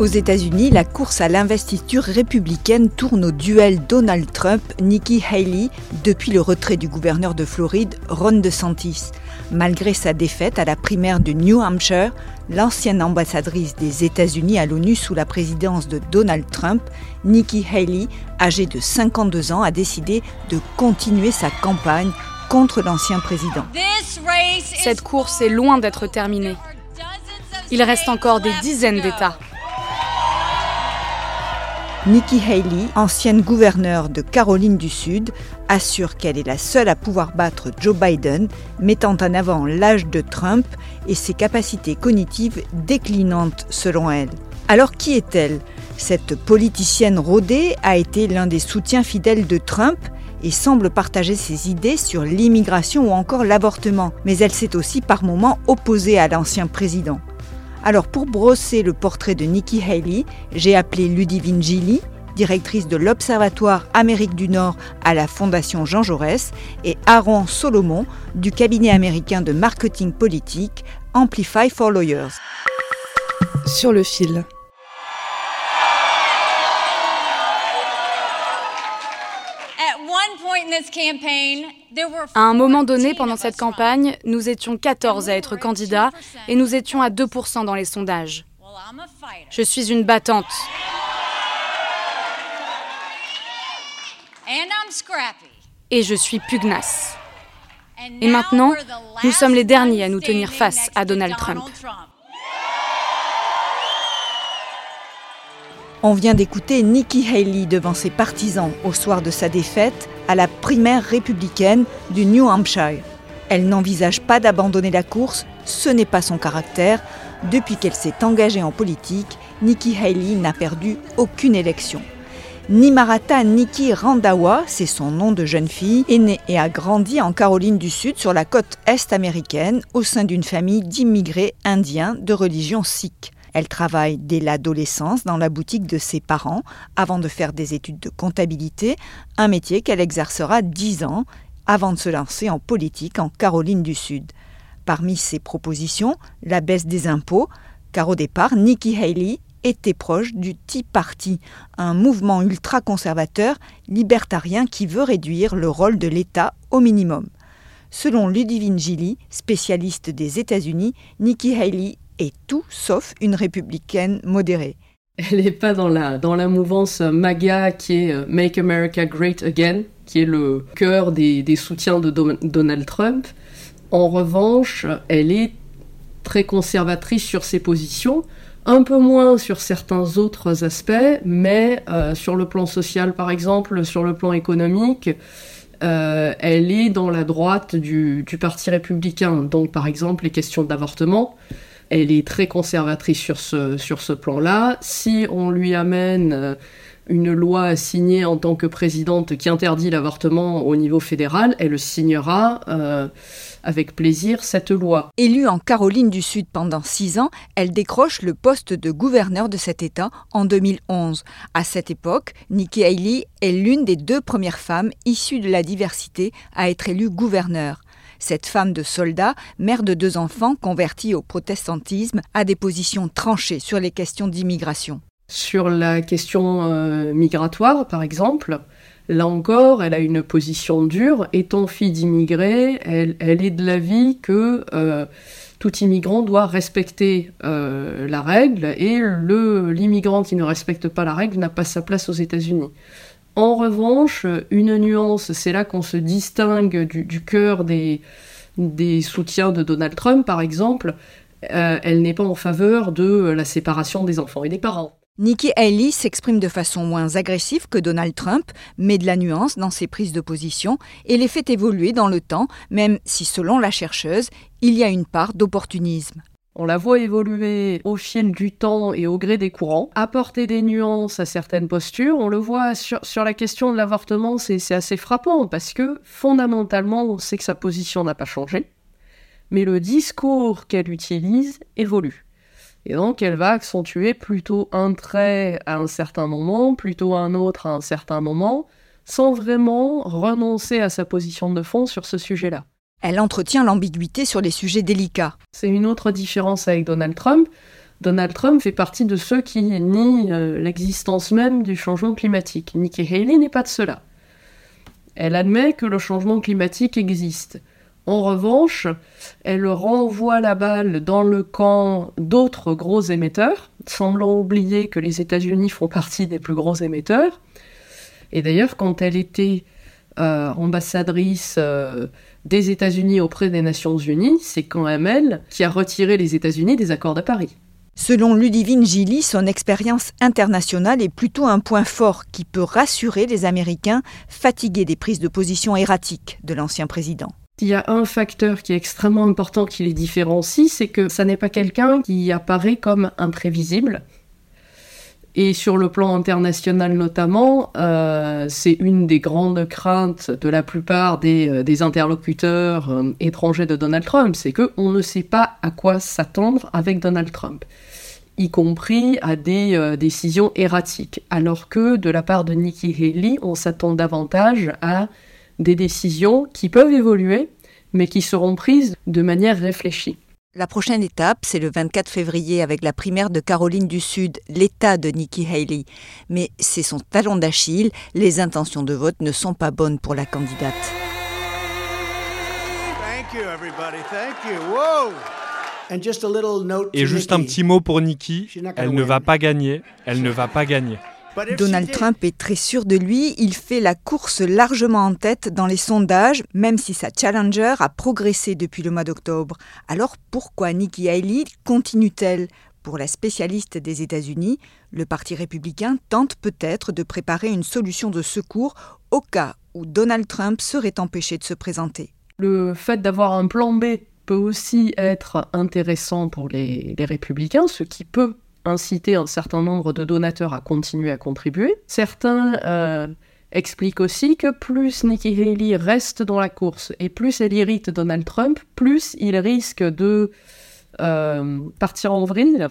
Aux États-Unis, la course à l'investiture républicaine tourne au duel Donald Trump-Nikki Haley depuis le retrait du gouverneur de Floride, Ron DeSantis. Malgré sa défaite à la primaire du New Hampshire, l'ancienne ambassadrice des États-Unis à l'ONU sous la présidence de Donald Trump, Nikki Haley, âgée de 52 ans, a décidé de continuer sa campagne contre l'ancien président. Cette course est loin d'être terminée. Il reste encore des dizaines d'États. Nikki Haley, ancienne gouverneure de Caroline du Sud, assure qu'elle est la seule à pouvoir battre Joe Biden, mettant en avant l'âge de Trump et ses capacités cognitives déclinantes selon elle. Alors qui est-elle? Cette politicienne rodée a été l'un des soutiens fidèles de Trump et semble partager ses idées sur l'immigration ou encore l'avortement, mais elle s'est aussi par moments opposée à l'ancien président. Alors pour brosser le portrait de Nikki Haley, j'ai appelé Ludivine Gilly, directrice de l'Observatoire Amérique du Nord à la Fondation Jean Jaurès, et Aaron Solomon du cabinet américain de marketing politique Amplify for Lawyers. Sur le fil. À un moment donné, pendant cette campagne, nous étions 14 à être candidats et nous étions à 2% dans les sondages. Je suis une battante. Et je suis pugnace. Et maintenant, nous sommes les derniers à nous tenir face à Donald Trump. On vient d'écouter Nikki Haley devant ses partisans au soir de sa défaite à la primaire républicaine du New Hampshire. Elle n'envisage pas d'abandonner la course, ce n'est pas son caractère. Depuis qu'elle s'est engagée en politique, Nikki Haley n'a perdu aucune élection. Nimarata Nikki Randawa, c'est son nom de jeune fille, est née et a grandi en Caroline du Sud sur la côte est américaine au sein d'une famille d'immigrés indiens de religion sikh. Elle travaille dès l'adolescence dans la boutique de ses parents avant de faire des études de comptabilité, un métier qu'elle exercera dix ans avant de se lancer en politique en Caroline du Sud. Parmi ses propositions, la baisse des impôts, car au départ, Nikki Haley était proche du Tea Party, un mouvement ultra-conservateur libertarien qui veut réduire le rôle de l'État au minimum. Selon Ludivine Gilly, spécialiste des États-Unis, Nikki Haley est tout sauf une républicaine modérée. Elle n'est pas dans la, dans la mouvance MAGA qui est euh, Make America Great Again, qui est le cœur des, des soutiens de Do- Donald Trump. En revanche, elle est très conservatrice sur ses positions, un peu moins sur certains autres aspects, mais euh, sur le plan social par exemple, sur le plan économique, euh, elle est dans la droite du, du Parti républicain. Donc par exemple les questions d'avortement, elle est très conservatrice sur ce, plan-là. Si on lui amène euh, une loi à signer en tant que présidente qui interdit l'avortement au niveau fédéral, elle signera euh, avec plaisir cette loi. Élue en Caroline du Sud pendant six ans, elle décroche le poste de gouverneur de cet État en 2011. À cette époque, Nikki Haley est l'une des deux premières femmes issues de la diversité à être élue gouverneure. Cette femme de soldat, mère de deux enfants convertie au protestantisme, a des positions tranchées sur les questions d'immigration. Sur la question euh, migratoire, par exemple, là encore, elle a une position dure. Étant fille d'immigrés, elle, elle, est de l'avis que euh, tout immigrant doit respecter euh, la règle et l'immigrant qui ne respecte pas la règle n'a pas sa place aux États-Unis. En revanche, une nuance, c'est là qu'on se distingue du, cœur des, soutiens de Donald Trump, par exemple, euh, elle n'est pas en faveur de la séparation des enfants et des parents. Nikki Haley s'exprime de façon moins agressive que Donald Trump, met de la nuance dans ses prises de position et les fait évoluer dans le temps, même si selon la chercheuse, il y a une part d'opportunisme. On la voit évoluer au fil du temps et au gré des courants, apporter des nuances à certaines postures. On le voit sur, la question de l'avortement, c'est assez frappant parce que fondamentalement, on sait que sa position n'a pas changé, mais le discours qu'elle utilise évolue. Et donc, elle va accentuer plutôt un trait à un certain moment, plutôt un autre à un certain moment, sans vraiment renoncer à sa position de fond sur ce sujet-là. Elle entretient l'ambiguïté sur les sujets délicats. C'est une autre différence avec Donald Trump. Donald Trump fait partie de ceux qui nient euh, l'existence même du changement climatique. Nikki Haley n'est pas de cela. Elle admet que le changement climatique existe. En revanche, elle renvoie la balle dans le camp d'autres gros émetteurs, semblant oublier que les États-Unis font partie des plus gros émetteurs. Et d'ailleurs, quand elle était euh, ambassadrice euh, des États-Unis auprès des Nations Unies, c'est quand même elle qui a retiré les États-Unis des accords de Paris. Selon Ludivine Gilly, son expérience internationale est plutôt un point fort qui peut rassurer les Américains fatigués des prises de position erratiques de l'ancien président. Il y a un facteur qui est extrêmement important qui les différencie, c'est que ça n'est pas quelqu'un qui apparaît comme imprévisible. Et sur le plan international notamment, euh, c'est une des grandes craintes de la plupart des, euh, interlocuteurs euh, étrangers de Donald Trump, c'est qu'on ne sait pas à quoi s'attendre avec Donald Trump, y compris à des décisions erratiques, alors que de la part de Nikki Haley, on s'attend davantage à des décisions qui peuvent évoluer, mais qui seront prises de manière réfléchie. La prochaine étape, c'est le 24 février avec la primaire de Caroline du Sud, l'État de Nikki Haley. Mais c'est son talon d'Achille, les intentions de vote ne sont pas bonnes pour la candidate. Et juste un petit mot pour Nikki, elle ne va pas gagner, elle ne va pas gagner. Donald Trump est très sûr de lui, il fait la course largement en tête dans les sondages, même si sa challenger a progressé depuis le mois d'octobre. Alors pourquoi Nikki Haley continue-t-elle pour la spécialiste des États-Unis, le Parti républicain tente peut-être de préparer une solution de secours au cas où Donald Trump serait empêché de se présenter. Le fait d'avoir un plan B peut aussi être intéressant pour les, les républicains, ce qui peut inciter un certain nombre de donateurs à continuer à contribuer. Certains euh, expliquent aussi que plus Nikki Haley reste dans la course et plus elle irrite Donald Trump, plus il risque de euh, partir en vrille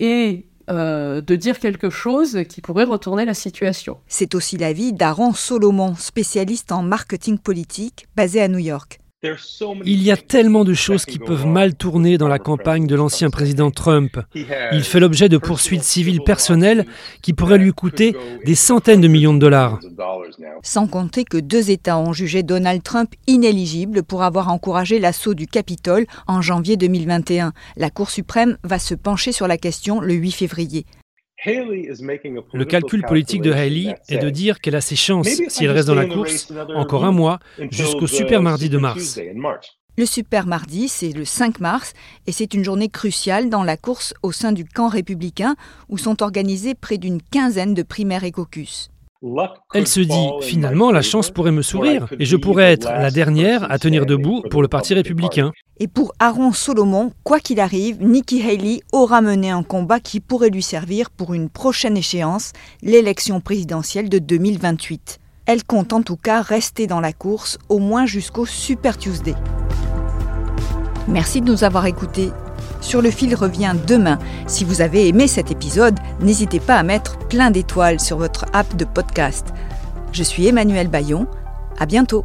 et euh, de dire quelque chose qui pourrait retourner la situation. C'est aussi l'avis d'Aaron Solomon, spécialiste en marketing politique, basé à New York. Il y a tellement de choses qui peuvent mal tourner dans la campagne de l'ancien président Trump. Il fait l'objet de poursuites civiles personnelles qui pourraient lui coûter des centaines de millions de dollars. Sans compter que deux États ont jugé Donald Trump inéligible pour avoir encouragé l'assaut du Capitole en janvier 2021. La Cour suprême va se pencher sur la question le 8 février. Le calcul politique de Haley est de dire qu'elle a ses chances, si elle reste dans la course, encore un mois, jusqu'au super mardi de mars. Le super mardi, c'est le 5 mars, et c'est une journée cruciale dans la course au sein du camp républicain, où sont organisées près d'une quinzaine de primaires et caucus. Elle se dit, finalement, la chance pourrait me sourire et je pourrais être la dernière à tenir debout pour le Parti républicain. Et pour Aaron Solomon, quoi qu'il arrive, Nikki Haley aura mené un combat qui pourrait lui servir pour une prochaine échéance, l'élection présidentielle de 2028. Elle compte en tout cas rester dans la course au moins jusqu'au Super Tuesday. Merci de nous avoir écoutés. Sur le fil revient demain. Si vous avez aimé cet épisode, n'hésitez pas à mettre plein d'étoiles sur votre app de podcast. Je suis Emmanuel Bayon. À bientôt.